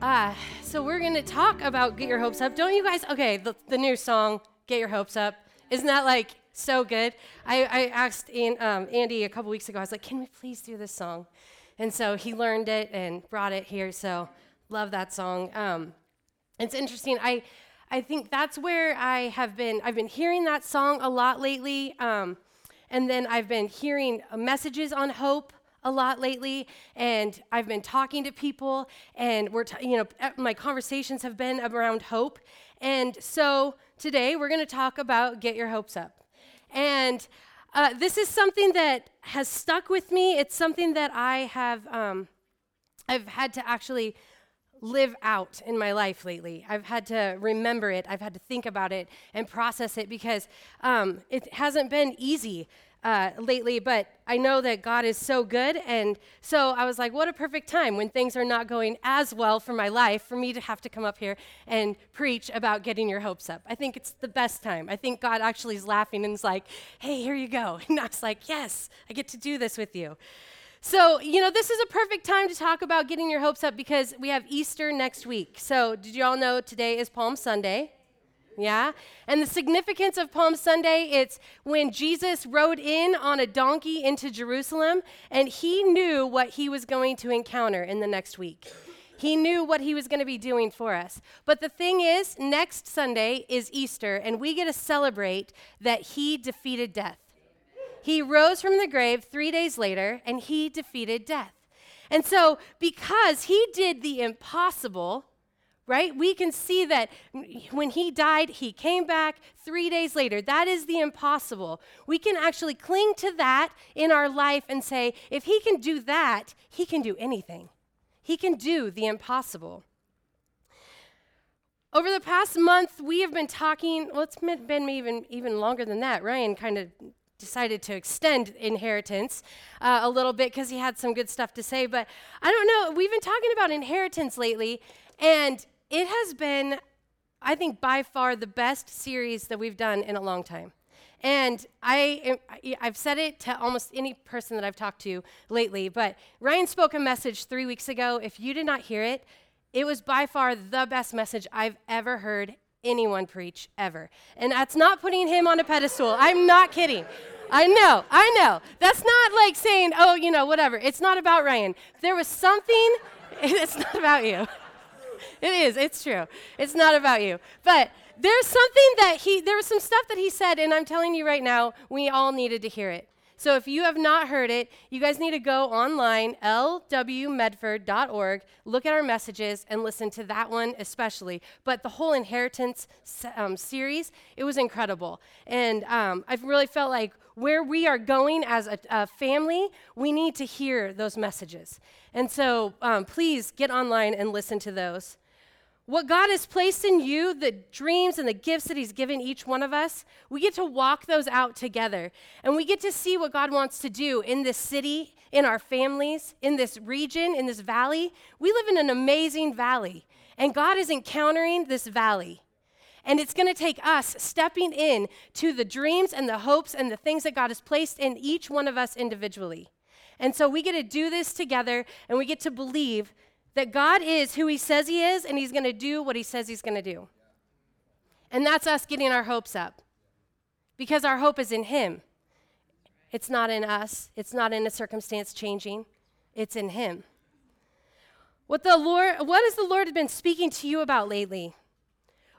Uh, so we're going to talk about Get Your Hopes Up. Don't you guys? Okay, the, the new song, Get Your Hopes Up. Isn't that like so good? I, I asked um, Andy a couple weeks ago, I was like, can we please do this song? And so he learned it and brought it here. So love that song. Um, it's interesting. I, I think that's where I have been. I've been hearing that song a lot lately. Um, and then I've been hearing messages on hope a lot lately, and I've been talking to people, and we're, t- you know, my conversations have been around hope. And so today we're going to talk about get your hopes up. And uh, this is something that has stuck with me. It's something that I have, um, I've had to actually live out in my life lately. I've had to remember it. I've had to think about it and process it because um, it hasn't been easy uh, lately, but I know that God is so good. And so I was like, what a perfect time when things are not going as well for my life for me to have to come up here and preach about getting your hopes up. I think it's the best time. I think God actually is laughing and is like, hey, here you go. And I was like, yes, I get to do this with you. So, you know, this is a perfect time to talk about getting your hopes up because we have Easter next week. So, did you all know today is Palm Sunday? Yeah? And the significance of Palm Sunday, it's when Jesus rode in on a donkey into Jerusalem and he knew what he was going to encounter in the next week. He knew what he was going to be doing for us. But the thing is, next Sunday is Easter, and we get to celebrate that he defeated death. He rose from the grave three days later, and he defeated death. And so, because he did the impossible, right? We can see that when he died, he came back three days later. That is the impossible. We can actually cling to that in our life and say, if he can do that, he can do anything. He can do the impossible. Over the past month, we have been talking, well, it's been even, even longer than that. Ryan kind of decided to extend inheritance uh, a little bit because he had some good stuff to say. But I don't know, we've been talking about inheritance lately, and it has been, I think, by far the best series that we've done in a long time. And I, I've said it to almost any person that I've talked to lately, but Ryan spoke a message three weeks ago. If you did not hear it, it was by far the best message I've ever heard anyone preach, ever. And that's not putting him on a pedestal. I'm not kidding. I know, I know. That's not like saying, oh, you know, whatever. It's not about Ryan. There was something, it's not about you. it is. It's true. It's not about you. But there's something that he, there was some stuff that he said, and I'm telling you right now, we all needed to hear it. So if you have not heard it, you guys need to go online, lwmedford.org, look at our messages, and listen to that one especially. But the whole inheritance um, series, it was incredible. And um, I've really felt like where we are going as a, a family, we need to hear those messages. And so um, please get online and listen to those. What God has placed in you, the dreams and the gifts that He's given each one of us, we get to walk those out together. And we get to see what God wants to do in this city, in our families, in this region, in this valley. We live in an amazing valley, and God is encountering this valley. And it's going to take us stepping in to the dreams and the hopes and the things that God has placed in each one of us individually. And so we get to do this together and we get to believe that God is who He says He is and He's going to do what He says He's going to do. And that's us getting our hopes up because our hope is in Him. It's not in us, it's not in a circumstance changing, it's in Him. What, the Lord, what has the Lord been speaking to you about lately?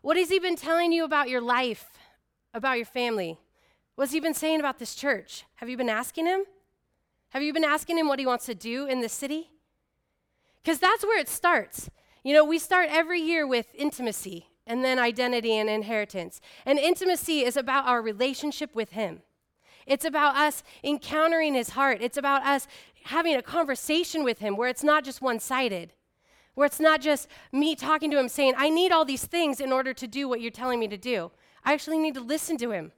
What has He been telling you about your life, about your family? What's He been saying about this church? Have you been asking Him? Have you been asking Him what He wants to do in the city? Because that's where it starts. You know, we start every year with intimacy and then identity and inheritance. And intimacy is about our relationship with Him. It's about us encountering His heart. It's about us having a conversation with Him where it's not just one sided where it's not just me talking to him saying, I need all these things in order to do what you're telling me to do. I actually need to listen to him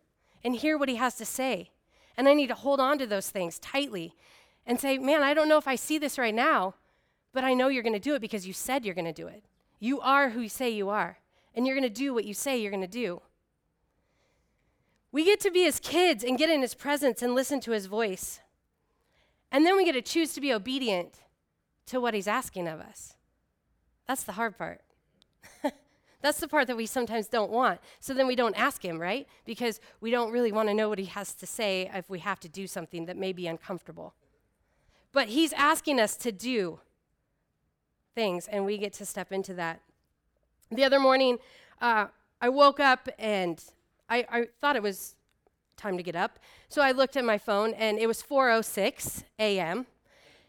and hear what he has to say. And I need to hold on to those things tightly and say, man, I don't know if I see this right now, but I know you're going to do it because you said you're going to do it. You are who you say you are, and you're going to do what you say you're going to do. We get to be his kids and get in his presence and listen to his voice. And then we get to choose to be obedient to what he's asking of us. That's the hard part. That's the part that we sometimes don't want. So then we don't ask him, right? Because we don't really want to know what he has to say if we have to do something that may be uncomfortable. But he's asking us to do things, and we get to step into that. The other morning, uh, I woke up and I, I thought it was time to get up. So I looked at my phone, and it was 4:06 a.m.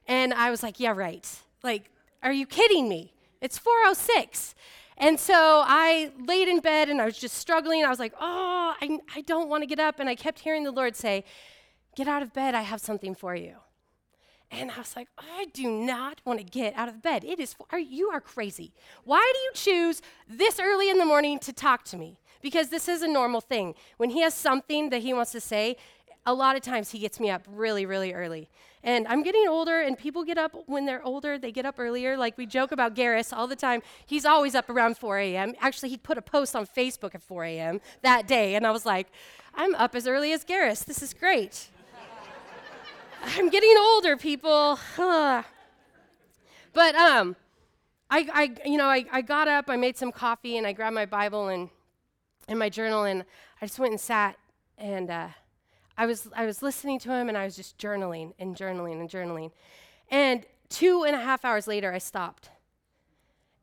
And I was like, "Yeah, right. Like, are you kidding me? It's 4:06." And so I laid in bed and I was just struggling. I was like, oh, I, I don't want to get up. And I kept hearing the Lord say, Get out of bed. I have something for you. And I was like, I do not want to get out of bed. It is, are, you are crazy. Why do you choose this early in the morning to talk to me? Because this is a normal thing. When he has something that he wants to say, a lot of times he gets me up really, really early. And I'm getting older, and people get up when they're older, they get up earlier. Like we joke about Garris all the time. He's always up around 4 a.m. Actually, he put a post on Facebook at 4 a.m. that day, and I was like, I'm up as early as Garris. This is great. I'm getting older, people. but um, I, I, you know, I, I got up, I made some coffee, and I grabbed my Bible and, and my journal, and I just went and sat, and uh, I was, I was listening to him and I was just journaling and journaling and journaling. And two and a half hours later, I stopped.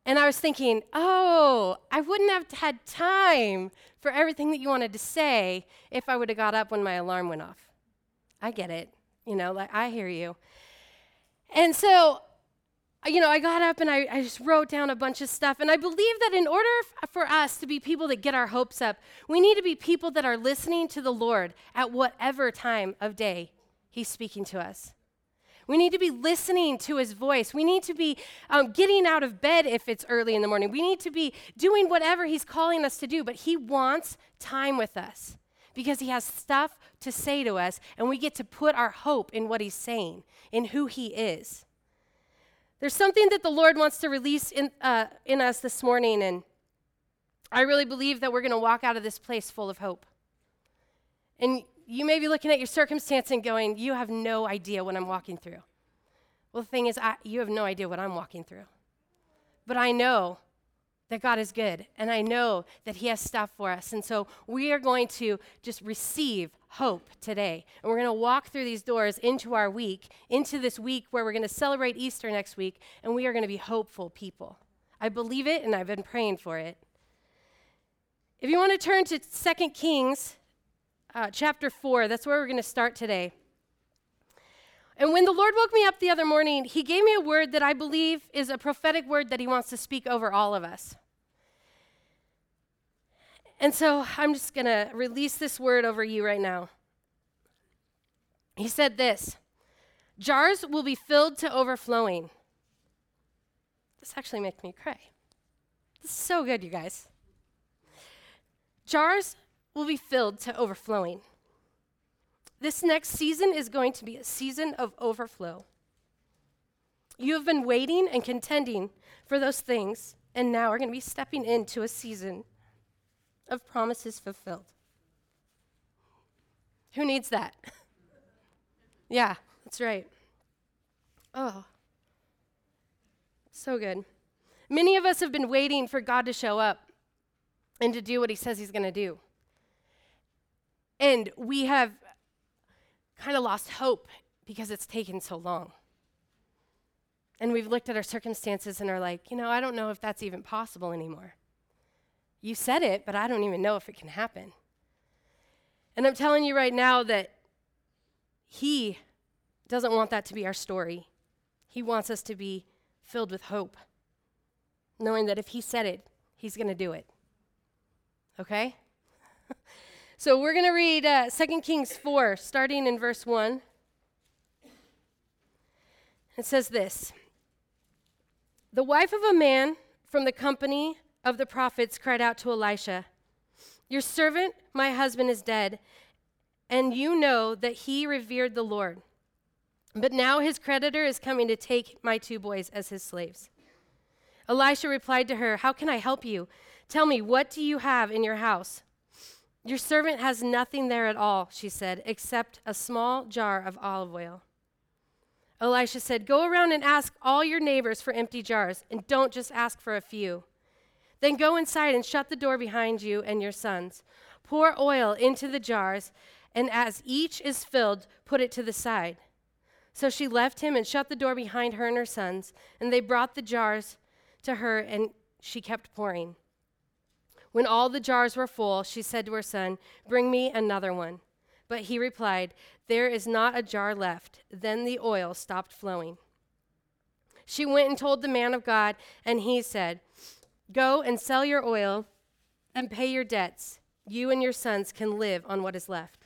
And I was thinking, oh, I wouldn't have had time for everything that you wanted to say if I would have got up when my alarm went off. I get it. You know, like I hear you. And so you know, I got up and I, I, just wrote down a bunch of stuff. And I believe that in order f- for us to be people that get our hopes up, we need to be people that are listening to the Lord at whatever time of day He's speaking to us. We need to be listening to His voice. We need to be um, getting out of bed if it's early in the morning. We need to be doing whatever He's calling us to do. But He wants time with us because He has stuff to say to us, and we get to put our hope in what He's saying, in who He is. There's something that the Lord wants to release in, uh, in us this morning, and I really believe that we're going to walk out of this place full of hope. And you may be looking at your circumstance and going, You have no idea what I'm walking through. Well, the thing is, I, you have no idea what I'm walking through. But I know that God is good, and I know that He has stuff for us. And so we are going to just receive hope today. And we're going to walk through these doors into our week, into this week where we're going to celebrate Easter next week, and we are going to be hopeful people. I believe it, and I've been praying for it. If you want to turn to 2 Kings uh, chapter 4, that's where we're going to start today. And when the Lord woke me up the other morning, He gave me a word that I believe is a prophetic word that He wants to speak over all of us. And so I'm just going to release this word over you right now. He said this Jars will be filled to overflowing. This actually makes me cry. This is so good, you guys. Jars will be filled to overflowing. This next season is going to be a season of overflow. You have been waiting and contending for those things, and now we're going to be stepping into a season of promises fulfilled. Who needs that? yeah, that's right. Oh, so good. Many of us have been waiting for God to show up and to do what He says He's going to do. And we have kind of lost hope because it's taken so long. And we've looked at our circumstances and are like, you know, I don't know if that's even possible anymore. You said it, but I don't even know if it can happen. And I'm telling you right now that He doesn't want that to be our story. He wants us to be filled with hope, knowing that if He said it, He's going to do it. Okay? so we're going to read uh, 2 Kings 4, starting in verse 1. It says this The wife of a man from the company of the prophets cried out to Elisha, Your servant, my husband, is dead, and you know that he revered the Lord. But now his creditor is coming to take my two boys as his slaves. Elisha replied to her, How can I help you? Tell me, what do you have in your house? Your servant has nothing there at all, she said, except a small jar of olive oil. Elisha said, Go around and ask all your neighbors for empty jars, and don't just ask for a few. Then go inside and shut the door behind you and your sons. Pour oil into the jars, and as each is filled, put it to the side. So she left him and shut the door behind her and her sons, and they brought the jars to her, and she kept pouring. When all the jars were full, she said to her son, Bring me another one. But he replied, There is not a jar left. Then the oil stopped flowing. She went and told the man of God, and he said, Go and sell your oil and pay your debts. You and your sons can live on what is left.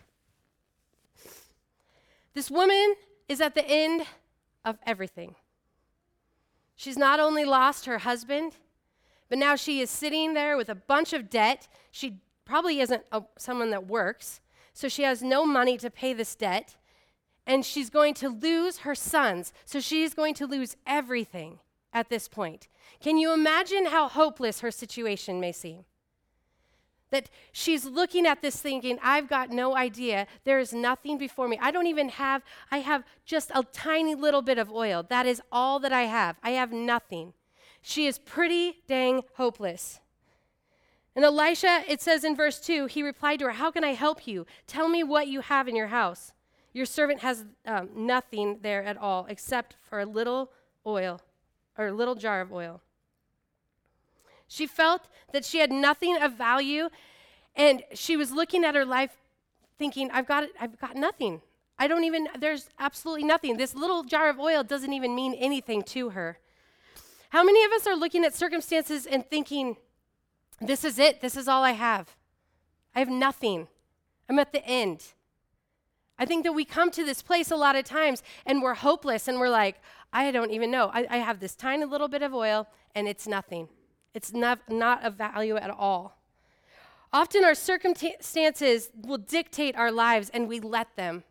This woman is at the end of everything. She's not only lost her husband, but now she is sitting there with a bunch of debt. She probably isn't a, someone that works, so she has no money to pay this debt. And she's going to lose her sons, so she's going to lose everything at this point. Can you imagine how hopeless her situation may seem? That she's looking at this thinking, I've got no idea. There is nothing before me. I don't even have, I have just a tiny little bit of oil. That is all that I have. I have nothing. She is pretty dang hopeless. And Elisha, it says in verse 2, he replied to her, How can I help you? Tell me what you have in your house. Your servant has um, nothing there at all except for a little oil, or a little jar of oil. She felt that she had nothing of value, and she was looking at her life thinking, I've got, I've got nothing. I don't even, there's absolutely nothing. This little jar of oil doesn't even mean anything to her. How many of us are looking at circumstances and thinking, this is it, this is all I have? I have nothing. I'm at the end. I think that we come to this place a lot of times and we're hopeless and we're like, I don't even know. I, I have this tiny little bit of oil and it's nothing. It's not, not of value at all. Often our circumstances will dictate our lives and we let them.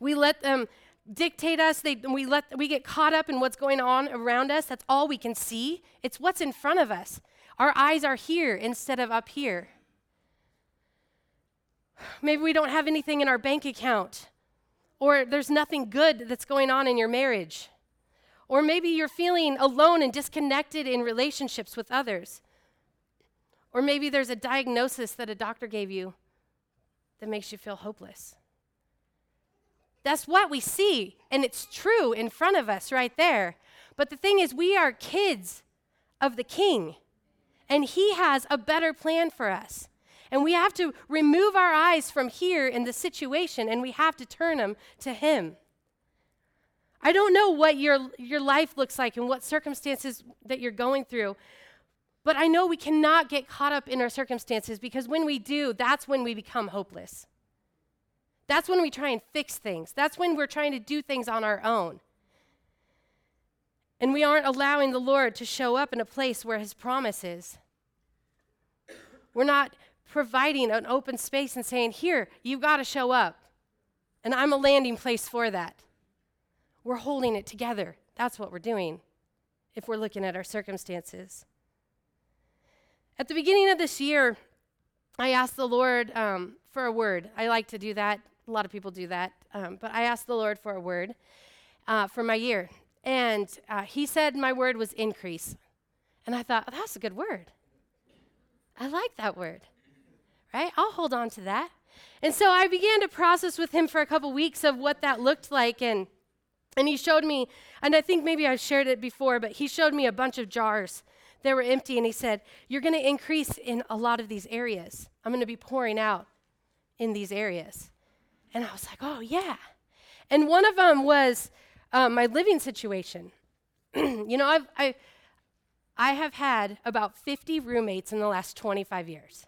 We let them dictate us. They, we, let, we get caught up in what's going on around us. That's all we can see. It's what's in front of us. Our eyes are here instead of up here. Maybe we don't have anything in our bank account, or there's nothing good that's going on in your marriage. Or maybe you're feeling alone and disconnected in relationships with others. Or maybe there's a diagnosis that a doctor gave you that makes you feel hopeless. That's what we see, and it's true in front of us right there. But the thing is, we are kids of the King, and He has a better plan for us. And we have to remove our eyes from here in the situation, and we have to turn them to Him. I don't know what your, your life looks like and what circumstances that you're going through, but I know we cannot get caught up in our circumstances because when we do, that's when we become hopeless. That's when we try and fix things. That's when we're trying to do things on our own. And we aren't allowing the Lord to show up in a place where His promise is. We're not providing an open space and saying, Here, you've got to show up. And I'm a landing place for that. We're holding it together. That's what we're doing if we're looking at our circumstances. At the beginning of this year, I asked the Lord um, for a word. I like to do that a lot of people do that. Um, but I asked the Lord for a word uh, for my year. And uh, he said my word was increase. And I thought, oh, that's a good word. I like that word, right? I'll hold on to that. And so I began to process with him for a couple weeks of what that looked like. And, and he showed me, and I think maybe I've shared it before, but he showed me a bunch of jars that were empty. And he said, You're going to increase in a lot of these areas. I'm going to be pouring out in these areas. And I was like, oh, yeah. And one of them was uh, my living situation. you know, I've, I, I have had about 50 roommates in the last 25 years.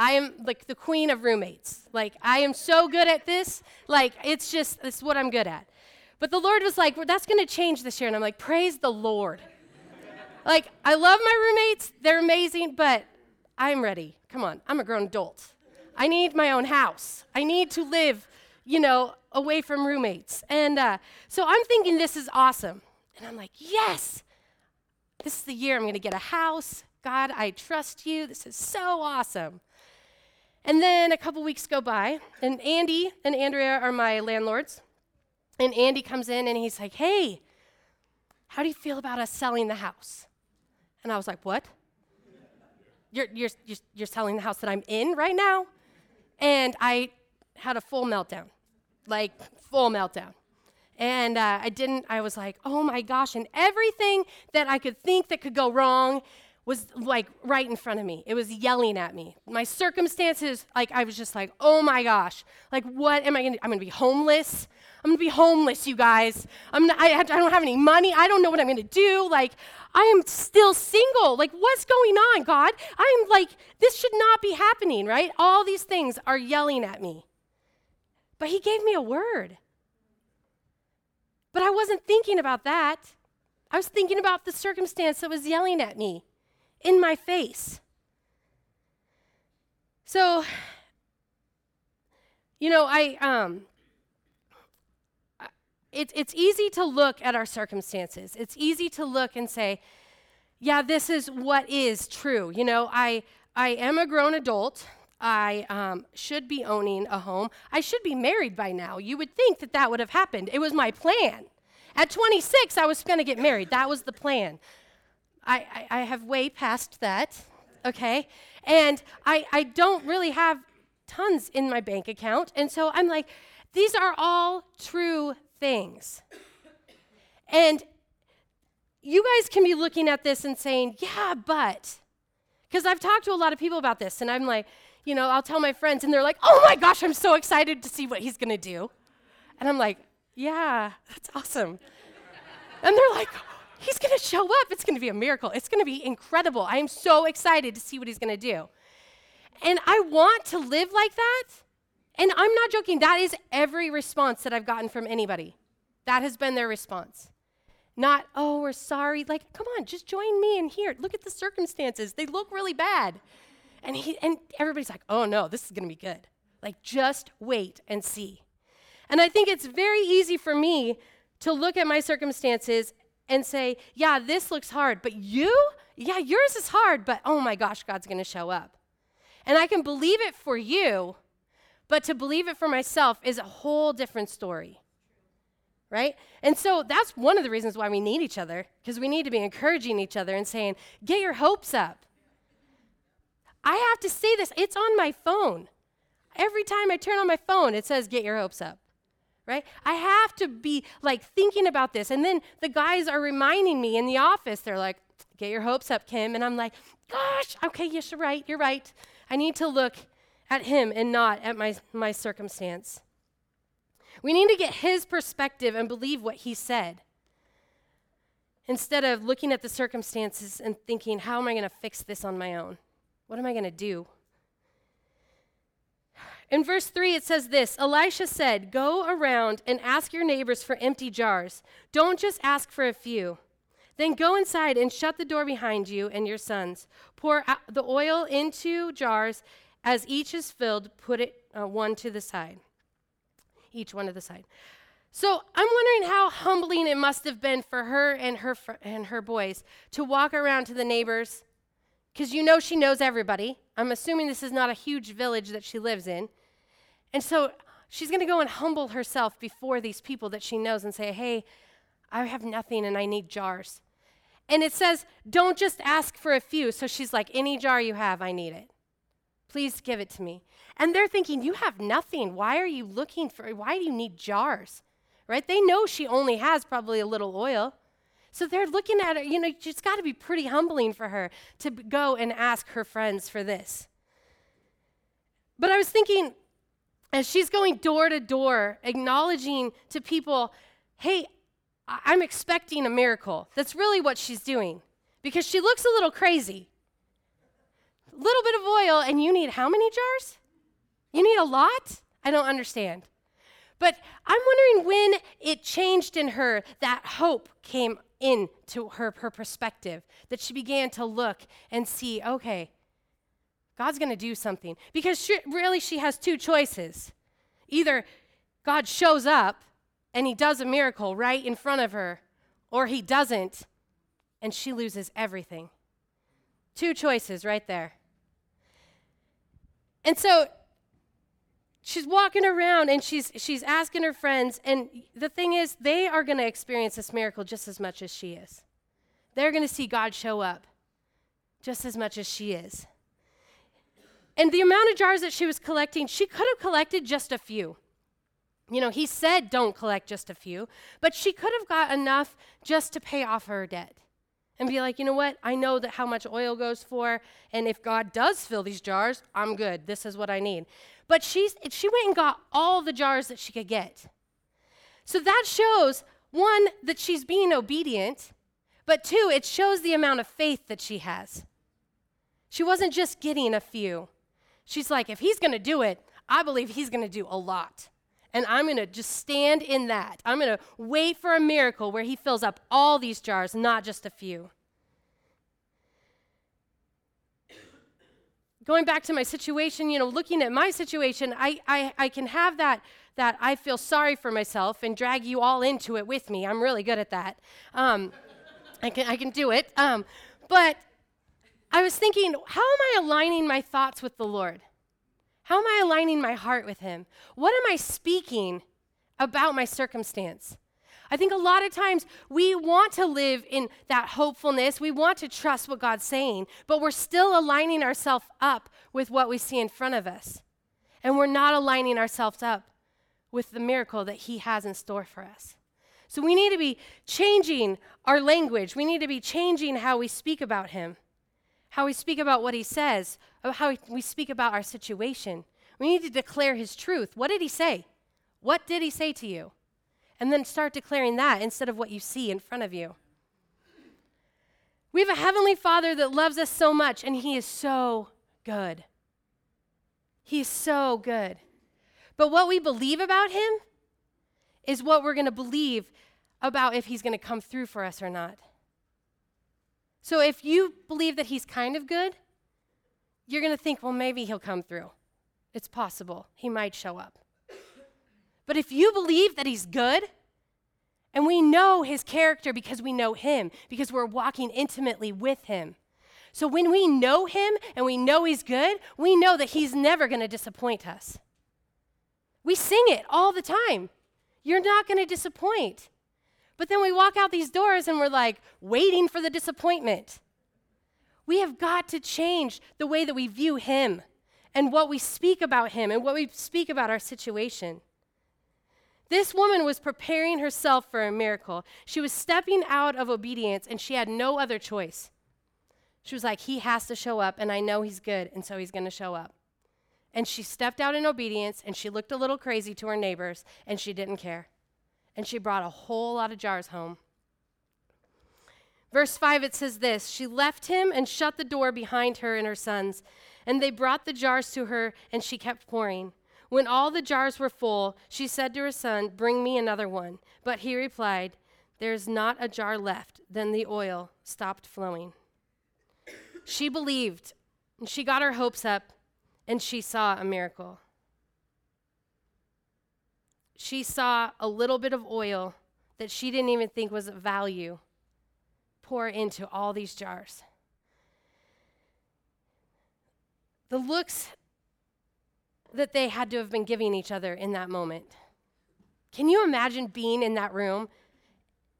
I am like the queen of roommates. Like, I am so good at this. Like, it's just, it's what I'm good at. But the Lord was like, well, that's going to change this year. And I'm like, praise the Lord. like, I love my roommates. They're amazing, but I'm ready. Come on, I'm a grown adult. I need my own house. I need to live, you know, away from roommates. And uh, so I'm thinking this is awesome. And I'm like, yes, this is the year I'm going to get a house. God, I trust you. This is so awesome. And then a couple weeks go by, and Andy and Andrea are my landlords. And Andy comes in and he's like, Hey, how do you feel about us selling the house? And I was like, What? You're, you're, you're, you're selling the house that I'm in right now? And I had a full meltdown, like, full meltdown. And uh, I didn't, I was like, oh my gosh. And everything that I could think that could go wrong was like right in front of me. It was yelling at me. My circumstances, like, I was just like, oh my gosh. Like, what am I gonna? I'm gonna be homeless. I'm gonna be homeless, you guys. I'm not, I, I don't have any money. I don't know what I'm gonna do. Like, I am still single. Like, what's going on, God? I'm like, this should not be happening, right? All these things are yelling at me. But He gave me a word. But I wasn't thinking about that. I was thinking about the circumstance that was yelling at me in my face. So, you know, I um it's it's easy to look at our circumstances. It's easy to look and say, yeah, this is what is true. You know, I I am a grown adult. I um, should be owning a home. I should be married by now. You would think that that would have happened. It was my plan. At 26, I was going to get married. That was the plan. I, I, I, have way past that, okay? And I, I don't really have tons in my bank account. And so I'm like, these are all true things. And you guys can be looking at this and saying, yeah, but. Because I've talked to a lot of people about this, and I'm like, you know, I'll tell my friends, and they're like, oh my gosh, I'm so excited to see what he's gonna do. And I'm like, yeah, that's awesome. and they're like, he's gonna show up. It's gonna be a miracle. It's gonna be incredible. I am so excited to see what he's gonna do. And I want to live like that. And I'm not joking, that is every response that I've gotten from anybody. That has been their response. Not, oh, we're sorry. Like, come on, just join me in here. Look at the circumstances. They look really bad. And, he, and everybody's like, oh no, this is going to be good. Like, just wait and see. And I think it's very easy for me to look at my circumstances and say, yeah, this looks hard, but you, yeah, yours is hard, but oh my gosh, God's going to show up. And I can believe it for you, but to believe it for myself is a whole different story. Right? And so that's one of the reasons why we need each other, because we need to be encouraging each other and saying, get your hopes up. I have to say this, it's on my phone. Every time I turn on my phone, it says, Get your hopes up. Right? I have to be like thinking about this. And then the guys are reminding me in the office, they're like, Get your hopes up, Kim. And I'm like, Gosh, okay, yes, you're right, you're right. I need to look at him and not at my, my circumstance. We need to get his perspective and believe what he said instead of looking at the circumstances and thinking, How am I going to fix this on my own? What am I going to do? In verse 3, it says this Elisha said, Go around and ask your neighbors for empty jars. Don't just ask for a few. Then go inside and shut the door behind you and your sons. Pour the oil into jars. As each is filled, put it uh, one to the side. Each one to the side. So I'm wondering how humbling it must have been for her and her fr- and her boys to walk around to the neighbors because you know she knows everybody. I'm assuming this is not a huge village that she lives in. And so she's going to go and humble herself before these people that she knows and say, hey, I have nothing and I need jars. And it says, don't just ask for a few. So she's like, any jar you have, I need it. Please give it to me. And they're thinking, you have nothing. Why are you looking for, why do you need jars? Right? They know she only has probably a little oil. So they're looking at her, you know, it's got to be pretty humbling for her to go and ask her friends for this. But I was thinking, as she's going door to door, acknowledging to people, hey, I'm expecting a miracle. That's really what she's doing because she looks a little crazy. A little bit of oil, and you need how many jars? You need a lot? I don't understand. But I'm wondering when it changed in her that hope came into her, her perspective, that she began to look and see, okay, God's going to do something. Because she, really, she has two choices. Either God shows up and he does a miracle right in front of her, or he doesn't and she loses everything. Two choices right there. And so she's walking around and she's she's asking her friends and the thing is they are going to experience this miracle just as much as she is they're going to see god show up just as much as she is and the amount of jars that she was collecting she could have collected just a few you know he said don't collect just a few but she could have got enough just to pay off her debt and be like, you know what? I know that how much oil goes for, and if God does fill these jars, I'm good. This is what I need. But she's, she went and got all the jars that she could get. So that shows, one, that she's being obedient, but two, it shows the amount of faith that she has. She wasn't just getting a few. She's like, if he's going to do it, I believe he's going to do a lot. And I'm going to just stand in that. I'm going to wait for a miracle where he fills up all these jars, not just a few. going back to my situation, you know, looking at my situation, I, I, I can have that, that I feel sorry for myself and drag you all into it with me. I'm really good at that. Um, I, can, I can do it. Um, but I was thinking, how am I aligning my thoughts with the Lord? How am I aligning my heart with Him? What am I speaking about my circumstance? I think a lot of times we want to live in that hopefulness. We want to trust what God's saying, but we're still aligning ourselves up with what we see in front of us. And we're not aligning ourselves up with the miracle that He has in store for us. So we need to be changing our language. We need to be changing how we speak about Him, how we speak about what He says, uh, how we speak about our situation. We need to declare His truth. What did He say? What did He say to you? and then start declaring that instead of what you see in front of you. We have a heavenly Father that loves us so much, and He is so good. He's so good. But what we believe about Him is what we're going to believe about if He's going to come through for us or not. So if you believe that He's kind of good, you're going to think, well, maybe He'll come through. It's possible. He might show up. But if you believe that he's good, and we know his character because we know him, because we're walking intimately with him. So when we know him and we know he's good, we know that he's never going to disappoint us. We sing it all the time. You're not going to disappoint. But then we walk out these doors and we're like waiting for the disappointment. We have got to change the way that we view him and what we speak about him and what we speak about our situation. This woman was preparing herself for a miracle. She was stepping out of obedience and she had no other choice. She was like, He has to show up, and I know He's good, and so He's going to show up. And she stepped out in obedience and she looked a little crazy to her neighbors and she didn't care. And she brought a whole lot of jars home. Verse 5, it says this She left him and shut the door behind her and her sons. And they brought the jars to her, and she kept pouring. When all the jars were full, she said to her son, Bring me another one. But he replied, There's not a jar left. Then the oil stopped flowing. She believed, and she got her hopes up, and she saw a miracle. She saw a little bit of oil that she didn't even think was of value pour into all these jars. The looks that they had to have been giving each other in that moment. Can you imagine being in that room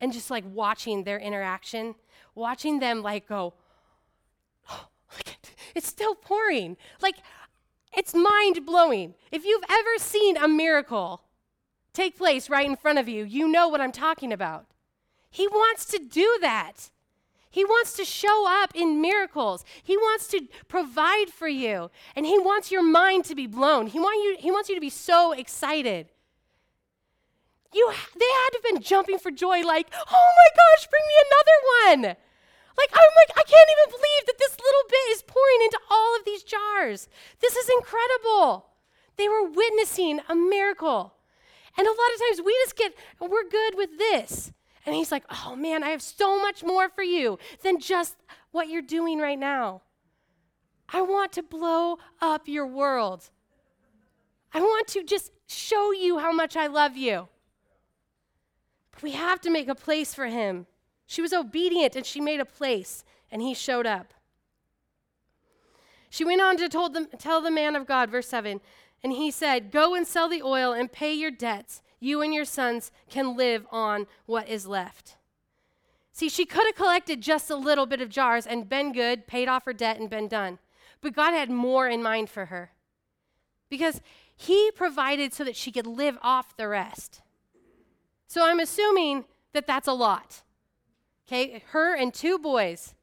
and just like watching their interaction, watching them like go, oh, it's still pouring. Like, it's mind blowing. If you've ever seen a miracle take place right in front of you, you know what I'm talking about. He wants to do that. He wants to show up in miracles. He wants to provide for you. And he wants your mind to be blown. He, want you, he wants you to be so excited. You, they had to have been jumping for joy, like, oh my gosh, bring me another one. Like, I'm like, I can't even believe that this little bit is pouring into all of these jars. This is incredible. They were witnessing a miracle. And a lot of times we just get, we're good with this. And he's like, Oh man, I have so much more for you than just what you're doing right now. I want to blow up your world. I want to just show you how much I love you. But we have to make a place for him. She was obedient and she made a place, and he showed up. She went on to them, tell the man of God, verse 7 And he said, Go and sell the oil and pay your debts. You and your sons can live on what is left. See, she could have collected just a little bit of jars and been good, paid off her debt, and been done. But God had more in mind for her because He provided so that she could live off the rest. So I'm assuming that that's a lot. Okay, her and two boys.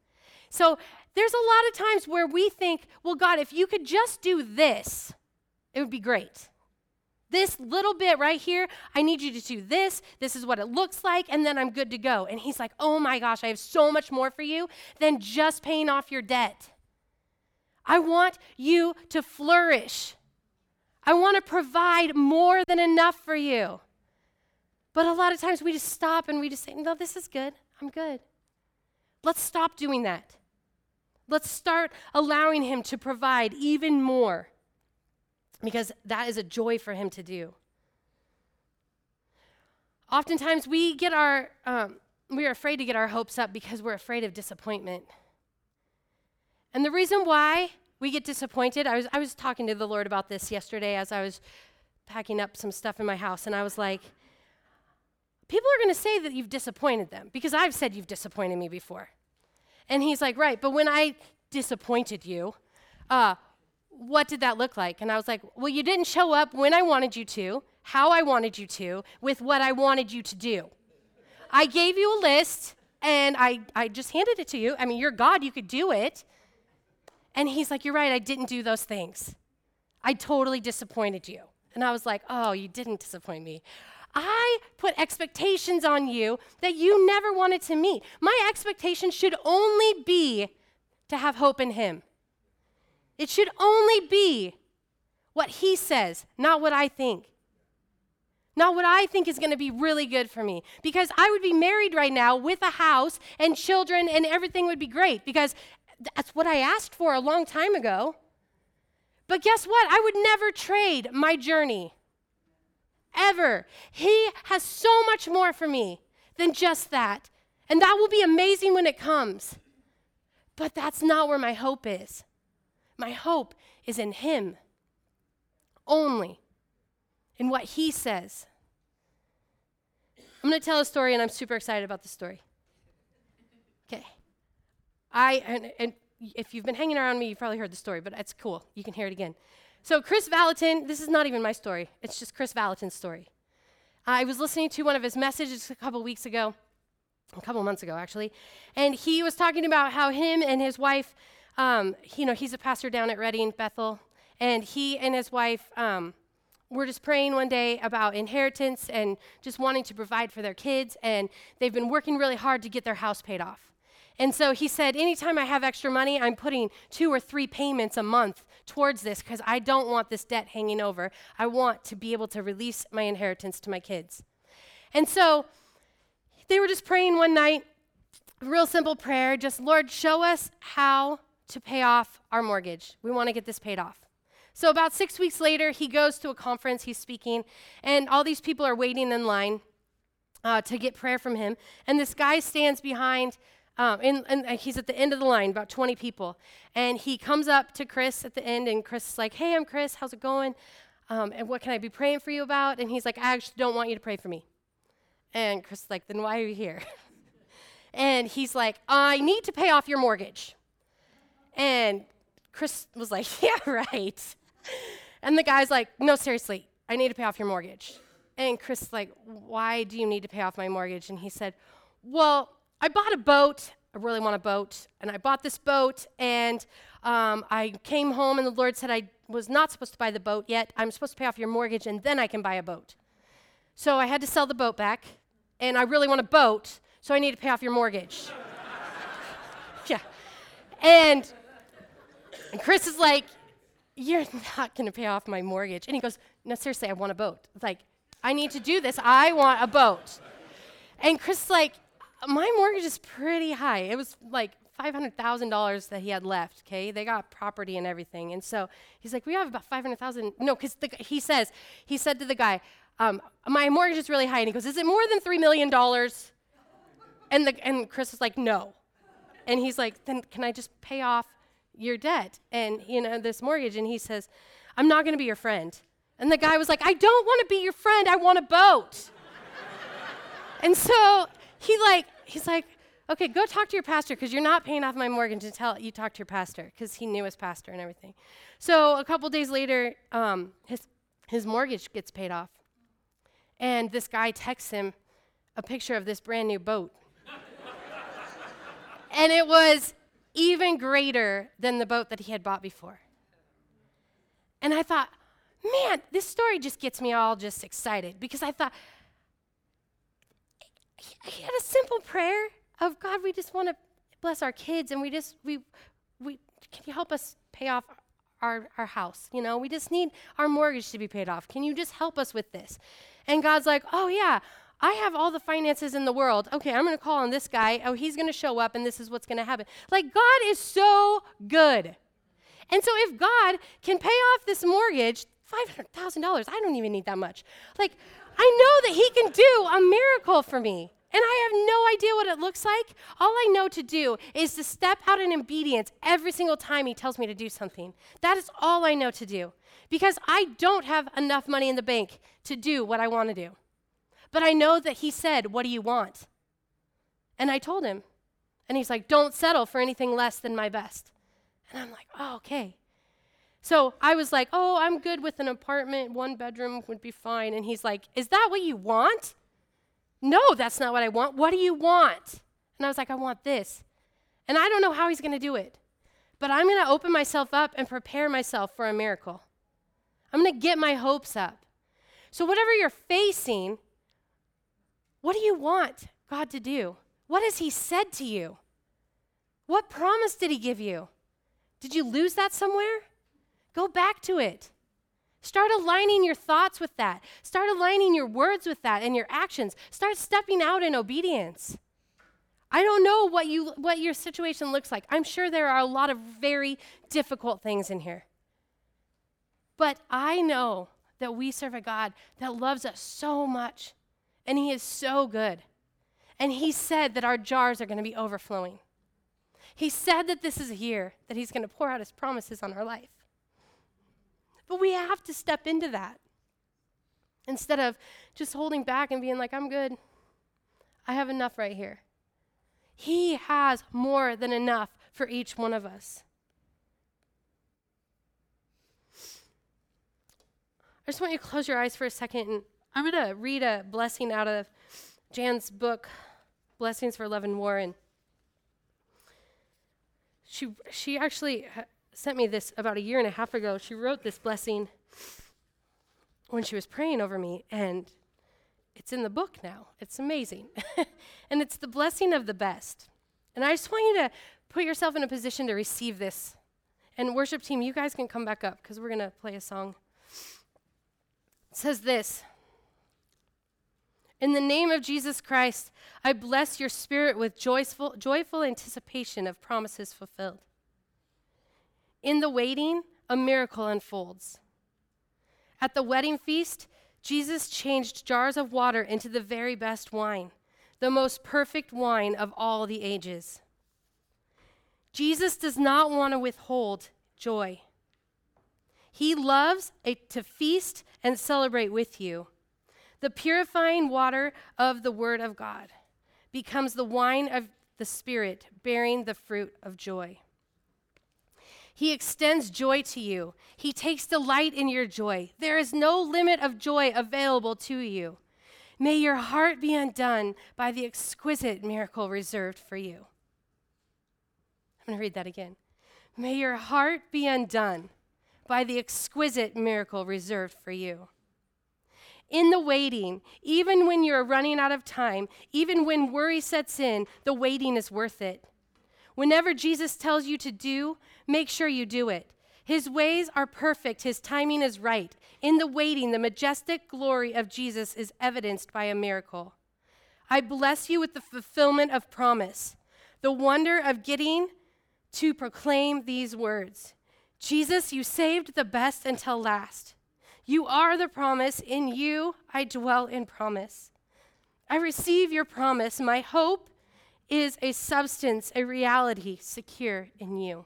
So there's a lot of times where we think, well, God, if you could just do this, it would be great. This little bit right here, I need you to do this. This is what it looks like, and then I'm good to go. And he's like, Oh my gosh, I have so much more for you than just paying off your debt. I want you to flourish. I want to provide more than enough for you. But a lot of times we just stop and we just say, No, this is good. I'm good. Let's stop doing that. Let's start allowing Him to provide even more because that is a joy for Him to do. Oftentimes we get our, um, we are afraid to get our hopes up because we're afraid of disappointment. And the reason why we get disappointed, I was, I was talking to the Lord about this yesterday as I was packing up some stuff in my house, and I was like, people are going to say that you've disappointed them because I've said you've disappointed me before. And he's like, right, but when I disappointed you, uh, what did that look like? And I was like, well, you didn't show up when I wanted you to, how I wanted you to, with what I wanted you to do. I gave you a list and I, I just handed it to you. I mean, you're God, you could do it. And he's like, You're right, I didn't do those things. I totally disappointed you. And I was like, Oh, you didn't disappoint me. I put expectations on you that you never wanted to meet. My expectation should only be to have hope in Him. It should only be what He says, not what I think. Not what I think is going to be really good for me. Because I would be married right now with a house and children, and everything would be great because that's what I asked for a long time ago. But guess what? I would never trade my journey ever. He has so much more for me than just that. And that will be amazing when it comes. But that's not where my hope is. My hope is in Him only, in what He says. I'm going to tell a story, and I'm super excited about the story. Okay. I, and, and if you've been hanging around me, you've probably heard the story, but it's cool. You can hear it again. So, Kris Vallotton, this is not even my story, it's just Kris Vallotton's story. I was listening to one of his messages a couple weeks ago, a couple months ago actually, and he was talking about how him and his wife, um, you know, he's a pastor down at Redding, Bethel, and he and his wife um, were just praying one day about inheritance and just wanting to provide for their kids, and they've been working really hard to get their house paid off. And so he said, anytime I have extra money, I'm putting two or three payments a month towards this because I don't want this debt hanging over. I want to be able to release my inheritance to my kids. And so they were just praying one night, real simple prayer, just Lord, show us how to pay off our mortgage. We want to get this paid off. So about six weeks later, he goes to a conference, he's speaking, and all these people are waiting in line uh, to get prayer from him. And this guy stands behind um, and, and, he's at the end of the line, about 20 people. And he comes up to Kris at the end, and Kris is like, Hey, I'm Kris, How's it going? Um, and what can I be praying for you about? And he's like, I actually don't want you to pray for me. And Kris is like, Then why are you here? and he's like, I need to pay off your mortgage. And Kris was like, Yeah, right. And the guy's like, No, seriously, I need to pay off your mortgage. And Kris is like, Why do you need to pay off my mortgage? And he said, Well, I bought a boat. I really want a boat. And I bought this boat, and um, I came home, and the Lord said I was not supposed to buy the boat yet. I'm supposed to pay off your mortgage, and then I can buy a boat. So I had to sell the boat back, and I really want a boat, so I need to pay off your mortgage. yeah. And, and Kris is like, You're not going to pay off my mortgage. And he goes, No, seriously, I want a boat. It's like, I need to do this. I want a boat. And Kris is like, my mortgage is pretty high. It was like $500,000 that he had left, okay? They got property and everything. And so he's like, we have about 500,000. No, because he says, he said to the guy, um, my mortgage is really high. And he goes, is it more than $3 million? And, the, and Kris is like, no. And he's like, then can I just pay off your debt and, you know, this mortgage? And he says, I'm not going to be your friend. And the guy was like, I don't want to be your friend. I want a boat. and so he like, he's like, okay, go talk to your pastor because you're not paying off my mortgage until you talk to your pastor because he knew his pastor and everything. So a couple days later, um, his, his mortgage gets paid off. And this guy texts him a picture of this brand new boat. and it was even greater than the boat that he had bought before. And I thought, man, this story just gets me all just excited because I thought, he had a simple prayer of God, we just want to bless our kids and we just, we, we, can you help us pay off our, our house? You know, we just need our mortgage to be paid off. Can you just help us with this? And God's like, oh, yeah, I have all the finances in the world. Okay, I'm going to call on this guy. Oh, he's going to show up and this is what's going to happen. Like, God is so good. And so if God can pay off this mortgage, $500,000, I don't even need that much. Like, I know that He can do a miracle for me. And I have no idea what it looks like. All I know to do is to step out in obedience every single time He tells me to do something. That is all I know to do. Because I don't have enough money in the bank to do what I want to do. But I know that He said, What do you want? And I told Him. And He's like, Don't settle for anything less than my best. And I'm like, Oh, okay. So I was like, Oh, I'm good with an apartment, one bedroom would be fine. And He's like, Is that what you want? No, that's not what I want. What do you want? And I was like, I want this. And I don't know how he's going to do it, but I'm going to open myself up and prepare myself for a miracle. I'm going to get my hopes up. So, whatever you're facing, what do you want God to do? What has He said to you? What promise did He give you? Did you lose that somewhere? Go back to it. Start aligning your thoughts with that. Start aligning your words with that and your actions. Start stepping out in obedience. I don't know what you what your situation looks like. I'm sure there are a lot of very difficult things in here. But I know that we serve a God that loves us so much and he is so good. And he said that our jars are going to be overflowing. He said that this is a year that he's going to pour out his promises on our life. But we have to step into that instead of just holding back and being like, I'm good. I have enough right here. He has more than enough for each one of us. I just want you to close your eyes for a second, and I'm going to read a blessing out of Jan's book, Blessings for Love and War. And she, she actually uh, sent me this about a year and a half ago. She wrote this blessing when she was praying over me, and it's in the book now. It's amazing. and it's the blessing of the best. And I just want you to put yourself in a position to receive this. And, worship team, you guys can come back up because we're going to play a song. It says this In the name of Jesus Christ, I bless your spirit with joyful, joyful anticipation of promises fulfilled. In the waiting, a miracle unfolds. At the wedding feast, Jesus changed jars of water into the very best wine, the most perfect wine of all the ages. Jesus does not want to withhold joy. He loves a, to feast and celebrate with you. The purifying water of the Word of God becomes the wine of the Spirit, bearing the fruit of joy. He extends joy to you. He takes delight in your joy. There is no limit of joy available to you. May your heart be undone by the exquisite miracle reserved for you. I'm going to read that again. May your heart be undone by the exquisite miracle reserved for you. In the waiting, even when you're running out of time, even when worry sets in, the waiting is worth it. Whenever Jesus tells you to do, make sure you do it. His ways are perfect, his timing is right. In the waiting, the majestic glory of Jesus is evidenced by a miracle. I bless you with the fulfillment of promise, the wonder of getting to proclaim these words Jesus, you saved the best until last. You are the promise. In you, I dwell in promise. I receive your promise. My hope is a substance, a reality secure in you.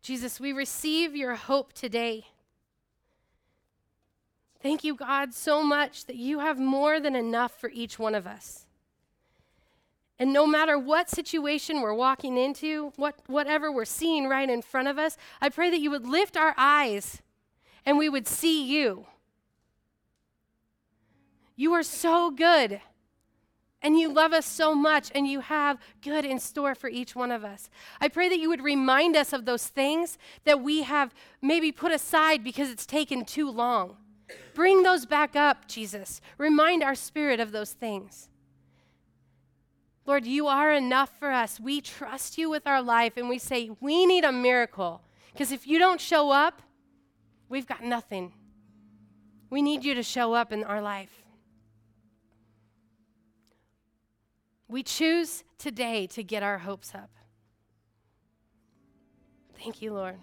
Jesus, we receive your hope today. Thank you, God, so much that you have more than enough for each one of us. And no matter what situation we're walking into, what, whatever we're seeing right in front of us, I pray that you would lift our eyes and we would see you. You are so good. And you love us so much, and you have good in store for each one of us. I pray that you would remind us of those things that we have maybe put aside because it's taken too long. Bring those back up, Jesus. Remind our spirit of those things. Lord, you are enough for us. We trust you with our life, and we say, we need a miracle. Because if you don't show up, we've got nothing. We need you to show up in our life. We choose today to get our hopes up. Thank you, Lord.